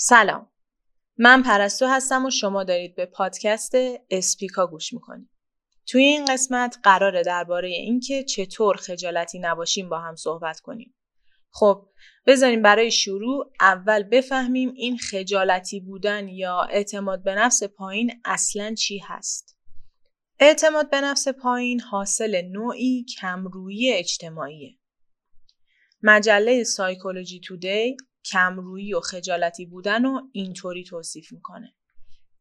سلام. من پرستو هستم و شما دارید به پادکست اسپیکا گوش می‌کنید. توی این قسمت قراره درباره اینکه چطور خجالتی نباشیم با هم صحبت کنیم. خب بذاریم برای شروع اول بفهمیم این خجالتی بودن یا اعتماد به نفس پایین اصلا چی هست. اعتماد به نفس پایین حاصل نوعی کمرویی اجتماعیه. مجله سایکولوژی تودی کمرویی و خجالتی بودن رو اینطوری توصیف می‌کنه.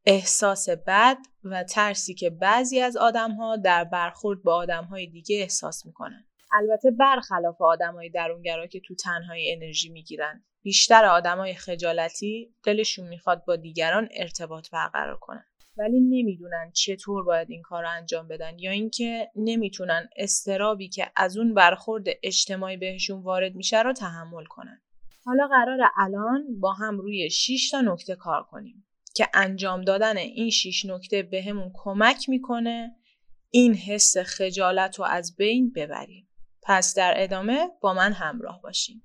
احساس بد و ترسی که بعضی از آدمها در برخورد با آدمهای دیگه احساس می‌کنن. البته برخلاف آدمهای درونگرا که تو تنهایی انرژی می‌گیرن. بیشتر آدمای خجالتی دلشون می‌خواد با دیگران ارتباط برقرار کنن. ولی نمی‌دونن چطور باید این کار رو انجام بدن یا اینکه نمی‌تونن استرابی که از اون برخورد اجتماعی بهشون وارد میشه رو تحمل کنن. حالا قرار الان با هم روی 6 تا نکته کار کنیم که انجام دادن این 6 نکته بهمون کمک می‌کنه این حس خجالت رو از بین ببریم. پس در ادامه با من همراه باشیم.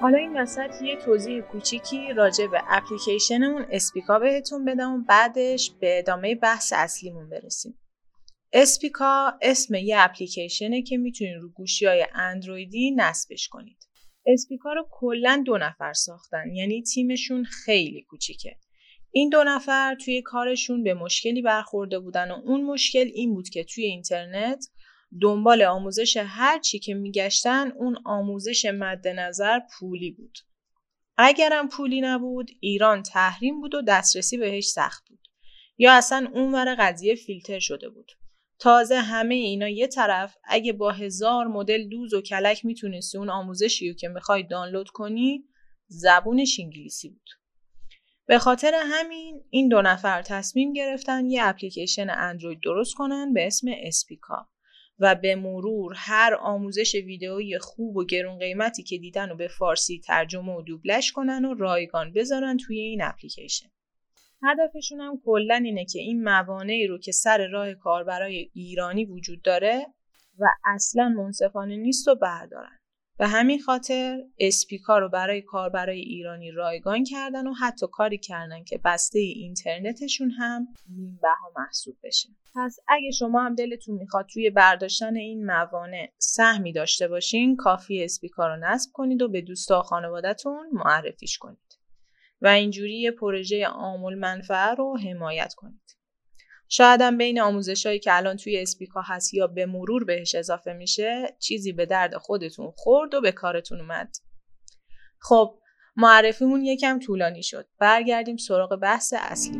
حالا این وسط یه توضیح کوچیکی راجع به اپلیکیشنمون اسپیکا بهتون بدم و بعدش به ادامه بحث اصلیمون برسیم. اسپیکا اسم یه اپلیکیشنه که می‌تونید رو گوشی های اندرویدی نصبش کنید. اسپیکا رو کلا دو نفر ساختن یعنی تیمشون خیلی کوچیکه. این دو نفر توی کارشون به مشکلی برخورده بودن و اون مشکل این بود که توی اینترنت دنبال آموزش هر چی که میگشتن اون آموزش مد نظر پولی بود. اگرم پولی نبود ایران تحریم بود و دسترسی بهش سخت بود. یا اصلا اون ور قضیه فیلتر شده بود. تازه همه اینا یه طرف اگه با هزار مدل دوز و کلک می‌تونستی اون آموزشی رو که می‌خوای دانلود کنی زبونش انگلیسی بود. به خاطر همین این دو نفر تصمیم گرفتن یه اپلیکیشن اندروید درست کنن به اسم اسپیکا و به مرور هر آموزش ویدئویی خوب و گرون قیمتی که دیدن و به فارسی ترجمه و دوبلش کنن و رایگان بذارن توی این اپلیکیشن. هدفشون هم کلا اینه که این موانعی رو که سر راه کاربرای ایرانی وجود داره و اصلا منصفانه نیست و بردارن. به همین خاطر اسپیکا رو برای کاربرای ایرانی رایگان کردن و حتی کاری کردن که بسته اینترنتشون هم نیم بها محسوب بشه. پس اگه شما هم دلتون می‌خواد توی برداشتن این موانع سهمی داشته باشین کافی اسپیکا رو نصب کنید و به دوستا و خانوادهتون معرفیش کنید و اینجوری یه پروژه عامل منفعه رو حمایت کنید. شاید هم بین آموزش هایی که الان توی اسپیکا هست یا به مرور بهش اضافه میشه چیزی به درد خودتون خورد و به کارتون اومد. خب معرفیمون یکم طولانی شد. برگردیم سراغ بحث اصلی.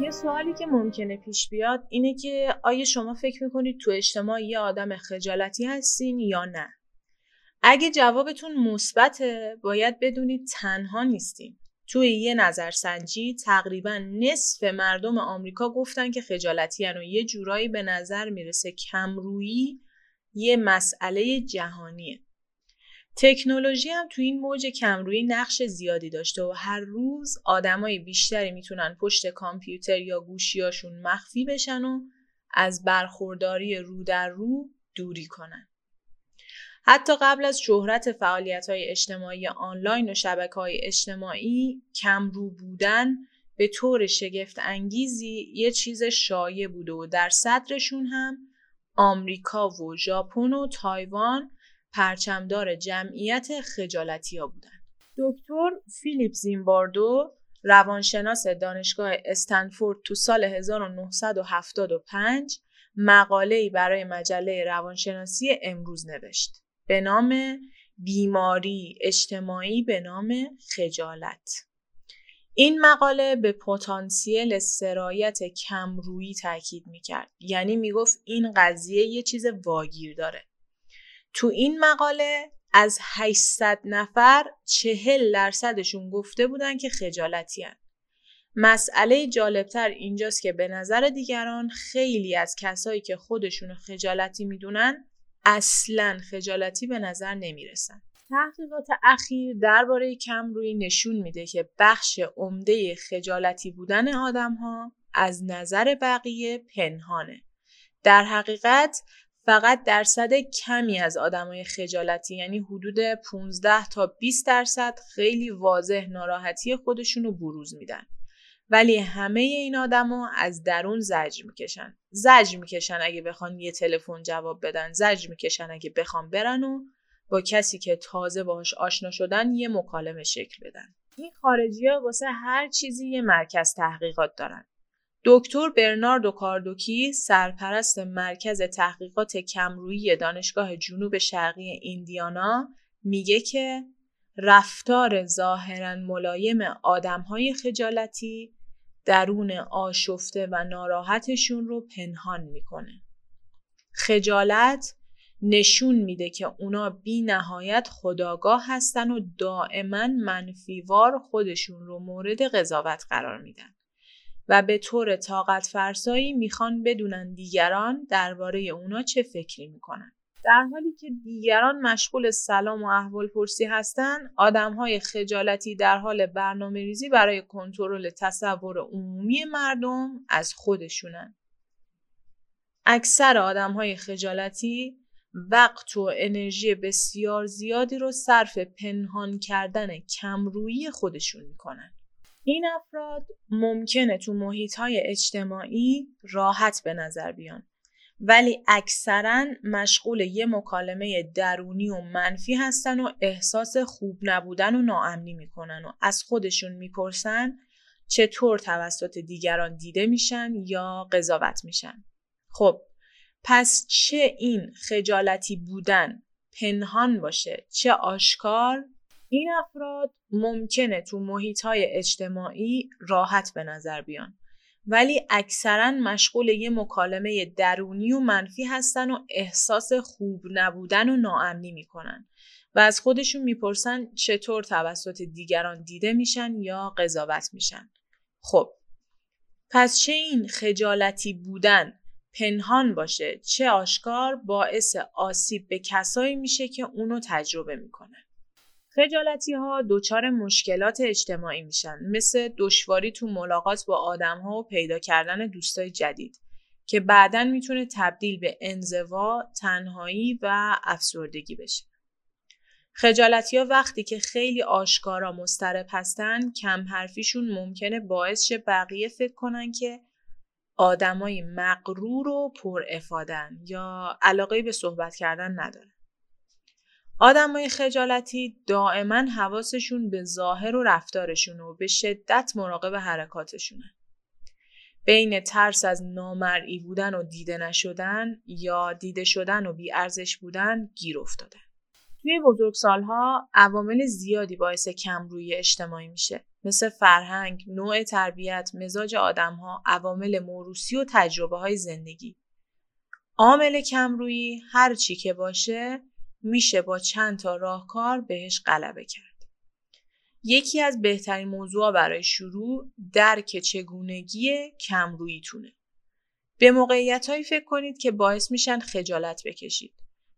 یه سوالی که ممکنه پیش بیاد اینه که آیا شما فکر می‌کنید تو اجتماع یه آدم خجالتی هستین یا نه؟ اگه جوابتون مثبته باید بدونید تنها نیستین. توی یه نظرسنجی تقریبا نصف مردم آمریکا گفتن که خجالتی و یه جورایی به نظر می‌رسه کمرویی یه مسئله جهانیه. تکنولوژی هم تو این موج کمرویی نقش زیادی داشته و هر روز آدمای بیشتری می‌تونن پشت کامپیوتر یا گوشیاشون مخفی بشن و از برخورداری رو در رو دوری کنن. حتی قبل از شهرت فعالیت های اجتماعی آنلاین و شبکه های اجتماعی کمرو بودن به طور شگفت انگیزی یه چیز شایع بوده و در صدرشون هم آمریکا و ژاپن و تایوان پرچمدار جمعیت خجالتی ها بودن. دکتر فیلیپ زیمباردو روانشناس دانشگاه استنفورد تو سال 1975 مقاله‌ای برای مجله روانشناسی امروز نوشت. به نام بیماری اجتماعی به نام خجالت. این مقاله به پتانسیل سرایت کمرویی تاکید می‌کرد. یعنی می‌گفت این قضیه یه چیز واگیر داره. تو این مقاله از 800 نفر 40 درصدشون گفته بودن که خجالتی هن. مسئله جالبتر اینجاست که به نظر دیگران خیلی از کسایی که خودشونو خجالتی می‌دونن اصلا خجالتی به نظر نمی‌رسن. تحقیقات اخیر درباره کمرویی نشون میده که بخش عمده خجالتی بودن آدم ها از نظر بقیه پنهانه. در حقیقت فقط درصد کمی از آدمای خجالتی یعنی حدود 15 تا 20 درصد خیلی واضح ناراحتی خودشون رو بروز میدن. ولی همه این آدما از درون زجر می‌کشن. زجر می‌کشن اگه بخوان یه تلفن جواب بدن، زجر می‌کشن اگه بخوان برن و با کسی که تازه باهاش آشنا شدن یه مکالمه شکل بدن. این خارجی ها واسه هر چیزی یه مرکز تحقیقات دارن. دکتر برناردو کاردوکی سرپرست مرکز تحقیقات کمرویی دانشگاه جنوب شرقی ایندیانا میگه که رفتار ظاهرا ملایم آدمهای خجالتی درون آشفته و ناراحتشون رو پنهان می‌کنه. خجالت نشون میده که اونا بی نهایت خداگاه هستن و دائما منفیوار خودشون رو مورد قضاوت قرار میدن. و به طور طاقت فرسایی می‌خوان بدونن دیگران درباره اونا چه فکری می‌کنن. در حالی که دیگران مشغول سلام و احوال پرسی هستن، آدم های خجالتی در حال برنامه ریزی برای کنترل تصور عمومی مردم از خودشونن. اکثر آدم های خجالتی وقت و انرژی بسیار زیادی رو صرف پنهان کردن کمرویی خودشون می‌کنن. این افراد ممکنه تو محیط های اجتماعی راحت به نظر بیان ولی اکثرا مشغول یه مکالمه درونی و منفی هستن و احساس خوب نبودن و ناامنی می‌کنن و از خودشون می‌پرسن چطور توسط دیگران دیده میشن یا قضاوت میشن. خب پس چه این خجالتی بودن پنهان باشه چه آشکار؟ این افراد ممکنه تو محیط های اجتماعی راحت به نظر بیان. ولی اکثرا مشغول یه مکالمه درونی و منفی هستن و احساس خوب نبودن و ناامنی می‌کنن و از خودشون می‌پرسن چطور توسط دیگران دیده میشن یا قضاوت میشن. خب پس چه این خجالتی بودن پنهان باشه؟ چه آشکار باعث آسیب به کسایی میشه که اونو تجربه می‌کنن؟ خجالتی ها دچار مشکلات اجتماعی میشن مثل دشواری تو ملاقات با آدم ها و پیدا کردن دوستای جدید که بعدا می‌تونه تبدیل به انزوا، تنهایی و افسردگی بشه. خجالتی ها وقتی که خیلی آشکارا مسترب هستن کم حرفیشون ممکنه باعث شه بقیه فکر کنن که آدمای مغرور و پر افادن یا علاقه به صحبت کردن ندارن. آدمای خجالتی دائما حواسشون به ظاهر و رفتارشون و به شدت مراقب حرکاتشونه. بین ترس از نامرئی بودن و دیده نشدن یا دیده شدن و بیارزش بودن گیر افتاده. توی بزرگسالها عوامل زیادی باعث کمرویی اجتماعی میشه مثل فرهنگ، نوع تربیت، مزاج آدمها، عوامل موروسی و تجربه های زندگی. عامل کمرویی هر چی که باشه میشه با چند تا راهکار بهش غلبه کرد. یکی از بهترین موضوع برای شروع درک چگونگی کمرویتونه. به موقعیت هایی فکر کنید که باعث میشن خجالت بکشید.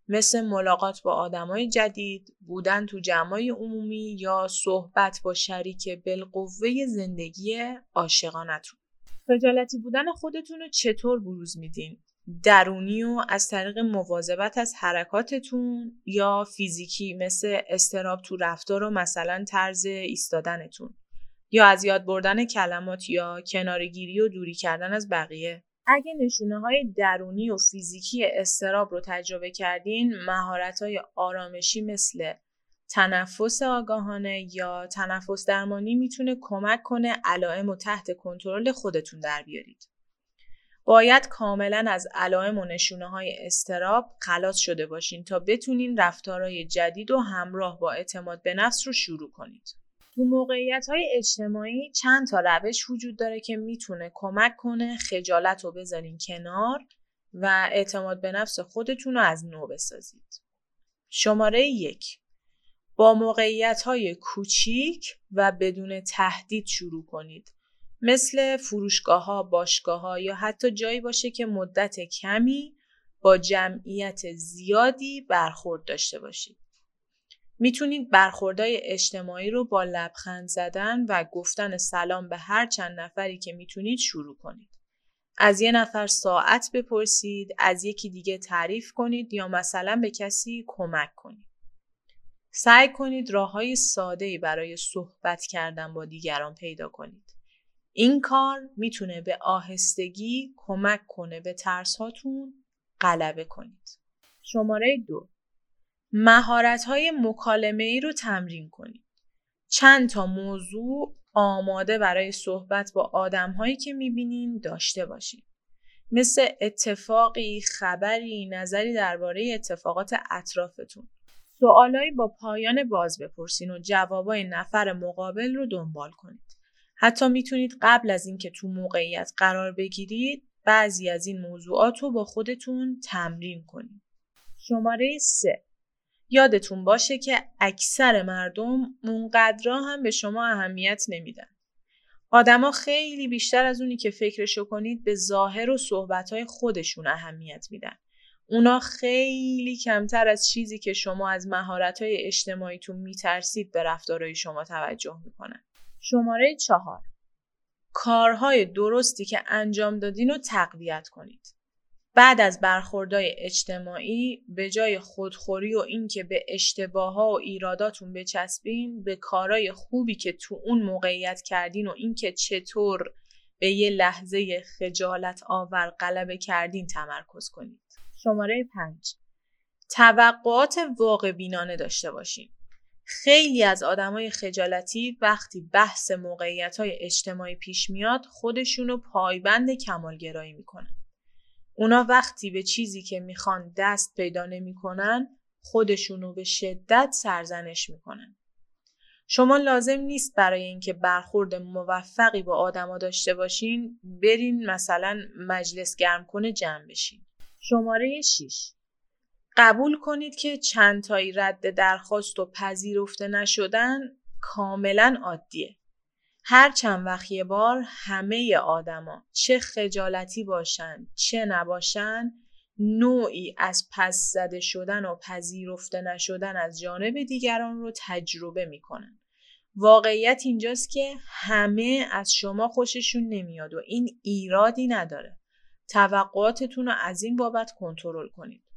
مثل ملاقات با آدمای جدید، بودن تو جمعای عمومی یا صحبت با شریک بالقوه زندگی عاشقانتون. خجالتی بودن خودتون رو چطور بروز میدین؟ درونی و از طریق مواظبت از حرکاتتون یا فیزیکی مثل استراب تو رفتار و مثلا طرز ایستادنتون یا از یاد بردن کلمات یا کنارگیری و دوری کردن از بقیه اگه نشونه های درونی و فیزیکی استراب رو تجربه کردین مهارت های آرامشی مثل تنفس آگاهانه یا تنفس درمانی می‌تونه کمک کنه علائم و تحت کنترل خودتون در بیارید. باید کاملا از علائم و نشونه های استراب خلاص شده باشین تا بتونین رفتارهای جدید و همراه با اعتماد به نفس رو شروع کنید. تو موقعیت های اجتماعی چند تا روش وجود داره که می‌تونه کمک کنه خجالت رو بذارین کنار و اعتماد به نفس خودتون رو از نو بسازید. شماره یک با موقعیت های کوچیک و بدون تهدید شروع کنید مثل فروشگاه ها، باشگاه ها یا حتی جایی باشه که مدت کمی با جمعیت زیادی برخورد داشته باشید. می‌تونید برخوردهای اجتماعی رو با لبخند زدن و گفتن سلام به هر چند نفری که می‌تونید شروع کنید. از یه نفر ساعت بپرسید، از یکی دیگه تعریف کنید یا مثلا به کسی کمک کنید. سعی کنید راه های برای صحبت کردن با دیگران پیدا کنید. این کار می‌تونه به آهستگی کمک کنه به ترس هاتون غلبه کنید. شماره دو مهارت های مکالمه ای رو تمرین کنید. چند تا موضوع آماده برای صحبت با آدم هایی که می‌بینین داشته باشید. مثل اتفاقی، خبری، نظری درباره اتفاقات اطرافتون. سوالایی با پایان باز بپرسین و جوابای نفر مقابل رو دنبال کنید. حتی می‌تونید قبل از اینکه تو موقعیت قرار بگیرید بعضی از این موضوعات رو با خودتون تمرین کنید. شماره 3 یادتون باشه که اکثر مردم اونقدرا هم به شما اهمیت نمیدن. آدما خیلی بیشتر از اونی که فکرشو کنید به ظاهر و صحبتهای خودشون اهمیت میدن. اونا خیلی کمتر از چیزی که شما از مهارت‌های اجتماعیتون میترسید به رفتارهای شما توجه می‌کنن. شماره چهار کارهای درستی که انجام دادین رو تقویت کنید. بعد از برخوردهای اجتماعی به جای خودخوری و اینکه به اشتباه ها و ایراداتون بچسبین به کارهای خوبی که تو اون موقعیت کردین و اینکه چطور به یه لحظه خجالت آور غلبه کردین تمرکز کنید. شماره 5 توقعات واقع بینانه داشته باشین. خیلی از آدمای خجالتی وقتی بحث موقعیت های اجتماعی پیش میاد خودشونو پایبند کمالگرایی می‌کنن. اونا وقتی به چیزی که می‌خوان دست پیدا نمی‌کنن خودشونو به شدت سرزنش می‌کنن. شما لازم نیست برای اینکه برخورد موفقی با آدما داشته باشین برین مثلا مجلس گرم کنه جمع بشین. شماره 6 قبول کنید که چند تایی رد درخواست و پذیرفته نشدن کاملا عادیه. هر چند وقت یه بار همه آدما چه خجالتی باشن چه نباشن نوعی از پس زده شدن و پذیرفته نشدن از جانب دیگران رو تجربه می‌کنن. واقعیت اینجاست که همه از شما خوششون نمیاد و این ایرادی نداره. توقعاتتون رو از این بابت کنترل کنید.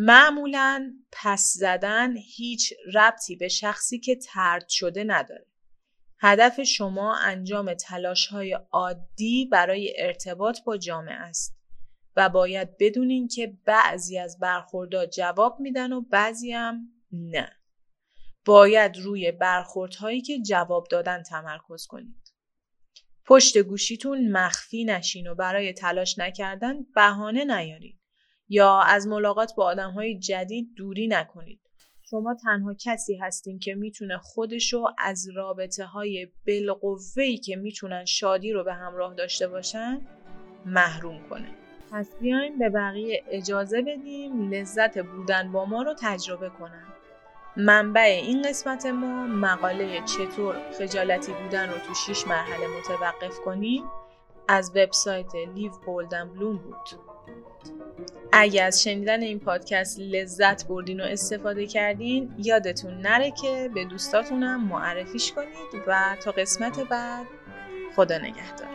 معمولا پس زدن هیچ ربطی به شخصی که ترد شده نداره. هدف شما انجام تلاش های عادی برای ارتباط با جامعه است و باید بدونین که بعضی از برخوردها جواب میدن و بعضی هم نه. باید روی برخوردهایی که جواب دادن تمرکز کنید. پشت گوشیتون مخفی نشین و برای تلاش نکردن بهانه نیارید یا از ملاقات با های جدید دوری نکنید. شما تنها کسی هستین که می‌تونه خودشو از رابطه های بالقوهی که می‌تونن شادی رو به همراه داشته باشن محروم کنه. پس بیایم به بقیه اجازه بدیم لذت بودن با ما رو تجربه کنن. منبع این قسمت ما مقاله چطور خجالتی بودن رو تو 6 مرحله متوقف کنیم از وبسایت لیو بولدن بلوم بود. اگر از شنیدن این پادکست لذت بردین و استفاده کردین یادتون نره که به دوستاتونم معرفیش کنید و تا قسمت بعد خدا نگهدار.